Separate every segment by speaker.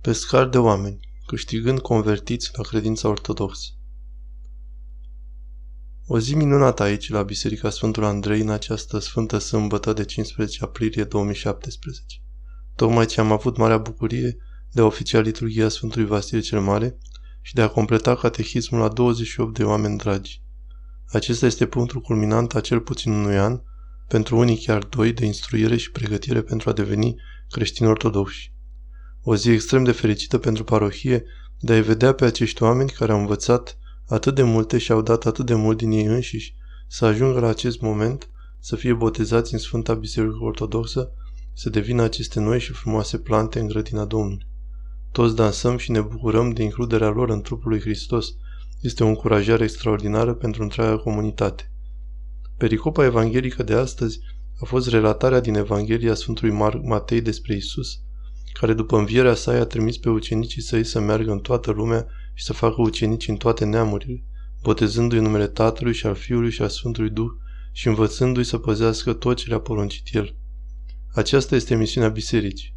Speaker 1: Pescar de oameni, câștigând convertiți la credința ortodoxă. O zi minunată aici, la Biserica Sfântul Andrei, în această sfântă sâmbătă de 15 aprilie 2017. Tocmai ce am avut marea bucurie de a oficia liturghia Sfântului Vasile cel Mare și de a completa catehismul la 28 de oameni dragi. Acesta este punctul culminant a cel puțin unui an, pentru unii chiar doi, de instruire și pregătire pentru a deveni creștini ortodoxi. O zi extrem de fericită pentru parohie de a-i vedea pe acești oameni care au învățat atât de multe și au dat atât de mult din ei înșiși să ajungă la acest moment, să fie botezați în Sfânta Biserică Ortodoxă, să devină aceste noi și frumoase plante în grădina Domnului. Toți dansăm și ne bucurăm de includerea lor în trupul lui Hristos. Este o încurajare extraordinară pentru întreaga comunitate. Pericopa evanghelică de astăzi a fost relatarea din Evanghelia Sfântului Mar- Matei despre Isus, care după învierea sa i-a trimis pe ucenicii săi să meargă în toată lumea și să facă ucenici în toate neamurile, botezându-i numele Tatălui și al Fiului și al Sfântului Duh și învățându-i să păzească tot ce le-a poruncit El. Aceasta este misiunea bisericii.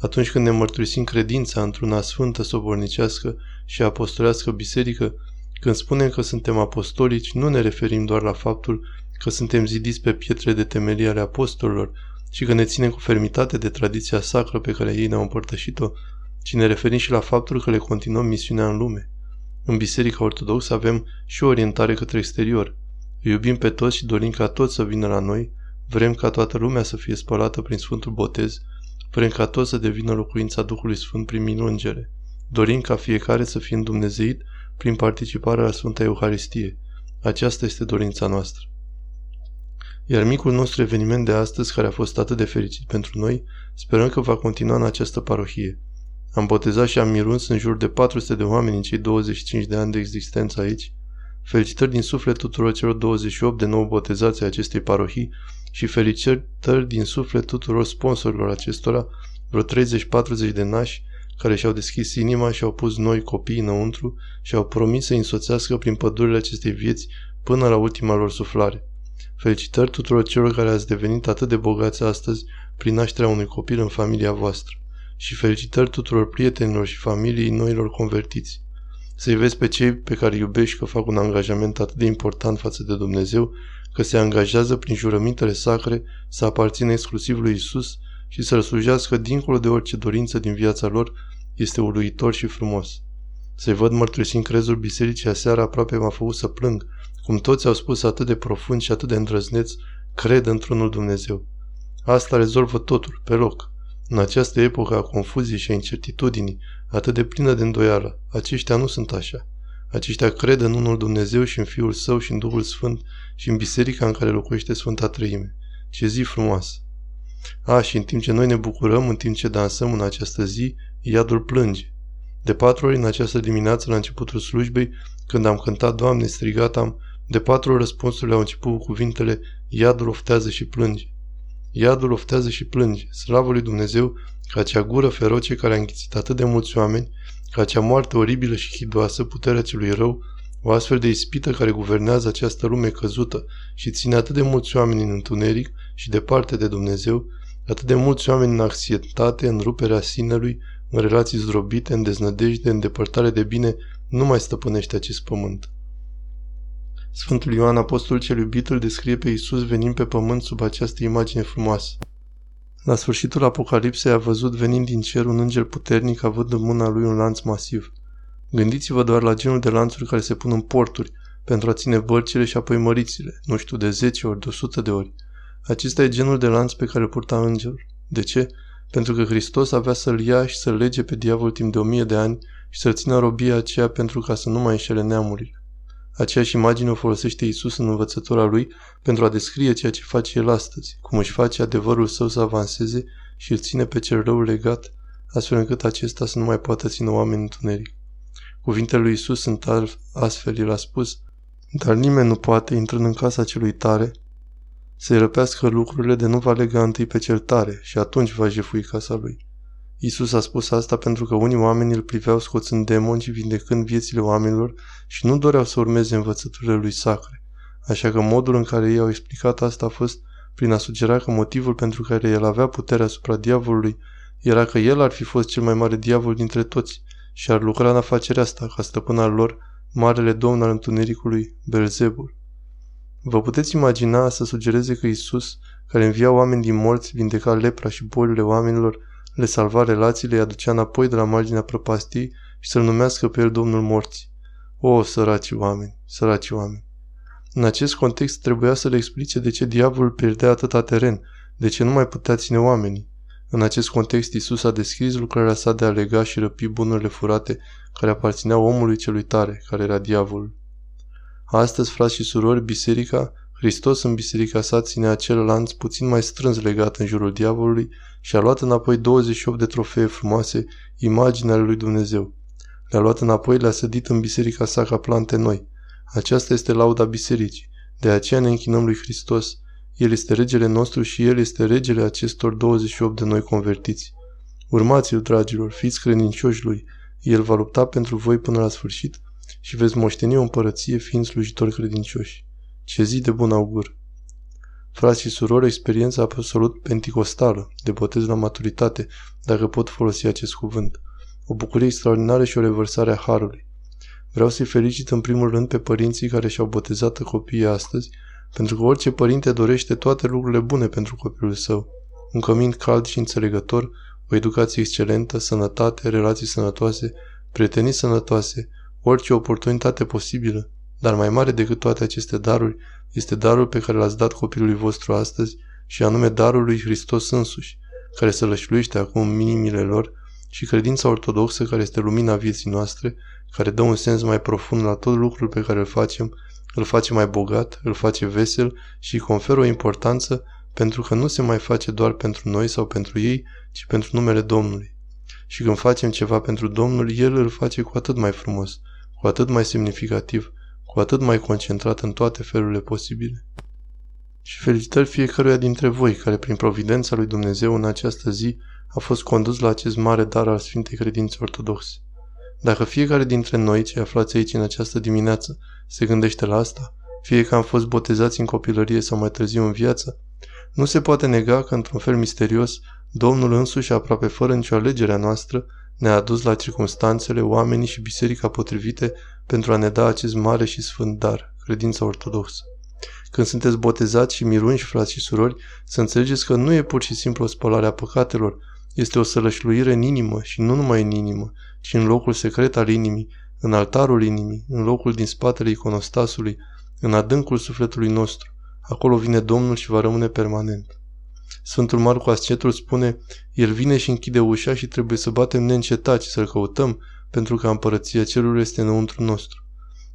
Speaker 1: Atunci când ne mărturisim credința într-una sfântă, sobornicească și apostolească biserică, când spunem că suntem apostolici, nu ne referim doar la faptul că suntem zidiți pe pietre de temelie ale apostolilor și că ne ținem cu fermitate de tradiția sacră pe care ei ne-au împărtășit-o, ci ne referim și la faptul că le continuăm misiunea în lume. În Biserica Ortodoxă avem și o orientare către exterior. Îi iubim pe toți și dorim ca toți să vină la noi, vrem ca toată lumea să fie spălată prin Sfântul Botez, vrem ca toți să devină locuința Duhului Sfânt prin minungere. Dorim ca fiecare să fie îndumnezeit prin participarea la Sfânta Euharistie. Aceasta este dorința noastră. Iar micul nostru eveniment de astăzi, care a fost atât de fericit pentru noi, sperăm că va continua în această parohie. Am botezat și am miruns în jur de 400 de oameni în cei 25 de ani de existență aici. Felicitări din suflet tuturor celor 28 de nou botezați ai acestei parohii și felicitări din suflet tuturor sponsorilor acestora, vreo 30-40 de nași care și-au deschis inima și au pus noi copii înăuntru și au promis să însoțească prin pădurile acestei vieți până la ultima lor suflare. Felicitări tuturor celor care ați devenit atât de bogați astăzi prin nașterea unui copil în familia voastră și felicitări tuturor prietenilor și familiei noilor convertiți. Să-i vezi pe cei pe care iubești că fac un angajament atât de important față de Dumnezeu, că se angajează prin jurămintele sacre să aparțină exclusiv lui Isus și să-L slujească dincolo de orice dorință din viața lor, este uluitor și frumos. Să-i văd mărturisind crezul bisericii aseară aproape m-a făcut să plâng, cum toți au spus atât de profund și atât de îndrăzneț, cred într-unul Dumnezeu. Asta rezolvă totul, pe loc. În această epocă a confuziei și a incertitudinii, atât de plină de îndoială, aceștia nu sunt așa. Aceștia cred în unul Dumnezeu și în Fiul Său și în Duhul Sfânt și în biserica în care locuiește Sfânta Trăime. Ce zi frumoasă! A, și în timp ce noi ne bucurăm, în timp ce dansăm în această zi, iadul plânge. De patru ori în această dimineață, la începutul slujbei, când am cântat Doamne, strigat am, de patru ori răspunsurile au început cu cuvintele Iadul oftează și plânge. Iadul oftează și plânge. Slavă lui Dumnezeu ca acea gură feroce care a înghițit atât de mulți oameni, ca acea moarte oribilă și hidoasă, puterea celui rău, o astfel de ispită care guvernează această lume căzută și ține atât de mulți oameni în întuneric și departe de Dumnezeu, atât de mulți oameni în anxietate, în ruperea sinelui, în relații zdrobite, în deznădejde, în depărtare de bine, nu mai stăpânește acest pământ. Sfântul Ioan, apostolul cel iubit, îl descrie pe Iisus venind pe pământ sub această imagine frumoasă. La sfârșitul Apocalipsei a văzut venind din cer un înger puternic având în mâna lui un lanț masiv. Gândiți-vă doar la genul de lanțuri care se pun în porturi pentru a ține bărcile și apoi mărițile, nu știu, de 10 ori, de 100 de ori. Acesta e genul de lanț pe care îl purta îngerul. De ce? Pentru că Hristos avea să-l ia și să-l lege pe diavol timp de o mie de ani și să-l țină robia aceea pentru ca să nu mai înșele neamurile. Aceeași imagine o folosește Isus în învățătura lui pentru a descrie ceea ce face el astăzi, cum își face adevărul său să avanseze și îl ține pe cel rău legat, astfel încât acesta să nu mai poată ține oameni întuneric. Cuvintele lui Isus sunt astfel, el a spus, dar nimeni nu poate, intrând în casa celui tare, să-i răpească lucrurile de nu va lega întâi pe cel tare și atunci va jefui casa lui. Isus a spus asta pentru că unii oameni îl priveau scoțând demoni și vindecând viețile oamenilor și nu doreau să urmeze învățăturile lui sacre. Așa că modul în care ei au explicat asta a fost prin a sugera că motivul pentru care el avea puterea asupra diavolului era că el ar fi fost cel mai mare diavol dintre toți și ar lucra în afacerea asta ca stăpân al lor, marele domn al întunericului, Belzebul. Vă puteți imagina să sugereze că Isus, care învia oameni din morți, vindeca lepra și bolile oamenilor, le salva relațiile, îi aducea înapoi de la marginea prăpastii și să-l numească pe el Domnul Morți. O, săraci oameni, săraci oameni! În acest context trebuia să le explice de ce diavolul pierdea atâta teren, de ce nu mai putea ține oamenii. În acest context, Isus a descris lucrarea sa de a lega și răpi bunurile furate care aparțineau omului celui tare, care era diavolul. Astăzi, frați și surori, biserica, Hristos în biserica sa ține acel lanț puțin mai strâns legat în jurul diavolului și a luat înapoi 28 de trofee frumoase, imaginea lui Dumnezeu. Le-a luat înapoi, le-a sădit în biserica sa ca plante noi. Aceasta este lauda bisericii. De aceea ne închinăm lui Hristos. El este regele nostru și El este regele acestor 28 de noi convertiți. Urmați-l, dragilor, fiți credincioși lui. El va lupta pentru voi până la sfârșit și veți moșteni o împărăție fiind slujitori credincioși. Ce zi de bun augur! Frați și surori, experiența absolut penticostală, de botez la maturitate, dacă pot folosi acest cuvânt. O bucurie extraordinară și o revărsare a Harului. Vreau să-i felicit în primul rând pe părinții care și-au botezat copiii astăzi, pentru că orice părinte dorește toate lucrurile bune pentru copilul său. Un cămin cald și înțelegător, o educație excelentă, sănătate, relații sănătoase, prietenii sănătoase, orice oportunitate posibilă, dar mai mare decât toate aceste daruri este darul pe care l-ați dat copilului vostru astăzi și anume darul lui Hristos însuși, care se lășluiește acum în minimile lor și credința ortodoxă care este lumina vieții noastre, care dă un sens mai profund la tot lucrul pe care îl facem, îl face mai bogat, îl face vesel și îi conferă o importanță pentru că nu se mai face doar pentru noi sau pentru ei, ci pentru numele Domnului. Și când facem ceva pentru Domnul, El îl face cu atât mai frumos, cu atât mai semnificativ, cu atât mai concentrat în toate felurile posibile. Și felicitări fiecăruia dintre voi care prin providența lui Dumnezeu în această zi a fost condus la acest mare dar al Sfintei Credințe Ortodoxe. Dacă fiecare dintre noi, ce aflați aici în această dimineață, se gândește la asta, fie că am fost botezați în copilărie sau mai târziu în viață, nu se poate nega că, într-un fel misterios, Domnul însuși, aproape fără nicio alegere a noastră, ne-a adus la circunstanțele, oamenii și biserica potrivite pentru a ne da acest mare și sfânt dar, credința ortodoxă. Când sunteți botezați și mirunși, frați și surori, să înțelegeți că nu e pur și simplu o spălare a păcatelor, este o sălășluire în inimă și nu numai în inimă, ci în locul secret al inimii, în altarul inimii, în locul din spatele iconostasului, în adâncul sufletului nostru. Acolo vine Domnul și va rămâne permanent. Sfântul Marcu Ascetul spune, El vine și închide ușa și trebuie să batem neîncetat și să-L căutăm, pentru că împărăția cerului este înăuntru nostru.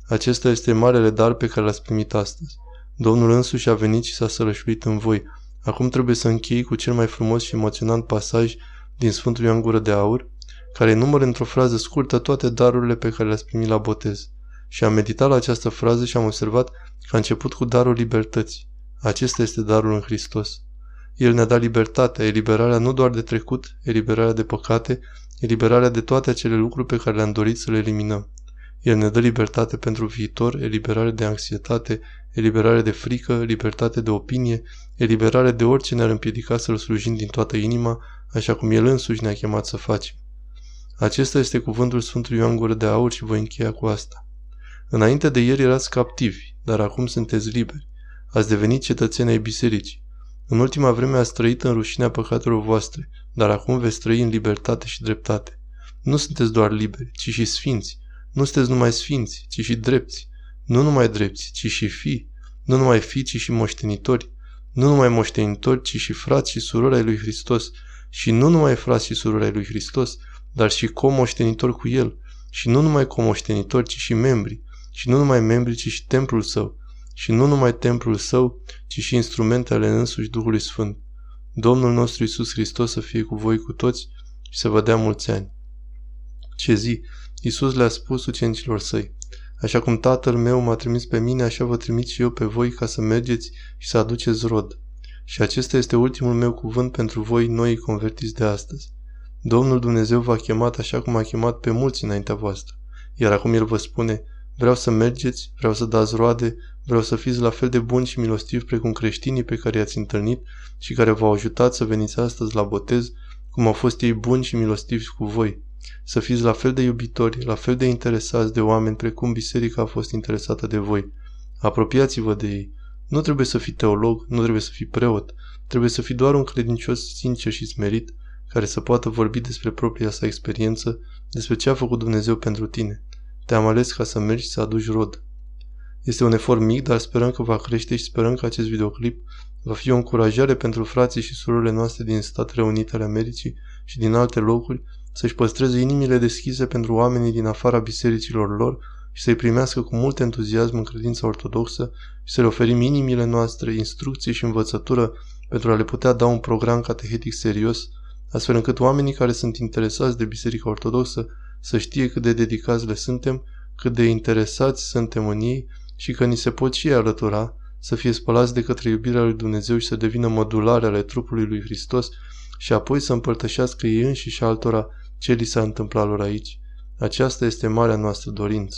Speaker 1: Acesta este marele dar pe care l-ați primit astăzi. Domnul însuși a venit și s-a sărășuit în voi. Acum trebuie să închei cu cel mai frumos și emoționant pasaj din Sfântul Ioan Gură de Aur, care numără într-o frază scurtă toate darurile pe care le-ați primit la botez. Și am meditat la această frază și am observat că a început cu darul libertății. Acesta este darul în Hristos. El ne-a dat libertatea, eliberarea nu doar de trecut, eliberarea de păcate, eliberarea de toate acele lucruri pe care le-am dorit să le eliminăm. El ne dă libertate pentru viitor, eliberare de anxietate, eliberare de frică, libertate de opinie, eliberare de orice ne-ar împiedica să-L slujim din toată inima, așa cum El însuși ne-a chemat să facem. Acesta este cuvântul Sfântului Ioan Gură de Aur și voi încheia cu asta. Înainte de ieri erați captivi, dar acum sunteți liberi. Ați devenit cetățeni ai bisericii. În ultima vreme ați trăit în rușinea păcatelor voastre, dar acum veți trăi în libertate și dreptate. Nu sunteți doar liberi, ci și sfinți. Nu sunteți numai sfinți, ci și drepți. Nu numai drepți, ci și fii. Nu numai fii, ci și moștenitori. Nu numai moștenitori, ci și frați și surori ai lui Hristos. Și nu numai frați și surori ai lui Hristos, dar și comoștenitori cu el. Și nu numai comoștenitori, ci și membri. Și nu numai membri, ci și templul său și nu numai templul său, ci și instrumentele însuși Duhului Sfânt. Domnul nostru Isus Hristos să fie cu voi cu toți și să vă dea mulți ani. Ce zi, Isus le-a spus ucenicilor săi, așa cum Tatăl meu m-a trimis pe mine, așa vă trimit și eu pe voi ca să mergeți și să aduceți rod. Și acesta este ultimul meu cuvânt pentru voi, noi convertiți de astăzi. Domnul Dumnezeu v-a chemat așa cum a chemat pe mulți înaintea voastră. Iar acum El vă spune, vreau să mergeți, vreau să dați roade, Vreau să fiți la fel de buni și milostivi precum creștinii pe care i-ați întâlnit și care v-au ajutat să veniți astăzi la botez cum au fost ei buni și milostivi cu voi. Să fiți la fel de iubitori, la fel de interesați de oameni precum biserica a fost interesată de voi. Apropiați-vă de ei. Nu trebuie să fii teolog, nu trebuie să fii preot, trebuie să fii doar un credincios sincer și smerit, care să poată vorbi despre propria sa experiență, despre ce a făcut Dumnezeu pentru tine. Te-am ales ca să mergi să aduci rod. Este un efort mic, dar sperăm că va crește și sperăm că acest videoclip va fi o încurajare pentru frații și surorile noastre din Statele Unite ale Americii și din alte locuri să-și păstreze inimile deschise pentru oamenii din afara bisericilor lor și să-i primească cu mult entuziasm în credința ortodoxă și să le oferim inimile noastre instrucții și învățătură pentru a le putea da un program catehetic serios, astfel încât oamenii care sunt interesați de Biserica Ortodoxă să știe cât de dedicați le suntem, cât de interesați suntem în ei și că ni se pot și alătura, să fie spălați de către iubirea lui Dumnezeu și să devină modulare ale trupului lui Hristos și apoi să împărtășească ei înșiși altora ce li s-a întâmplat lor aici. Aceasta este marea noastră dorință.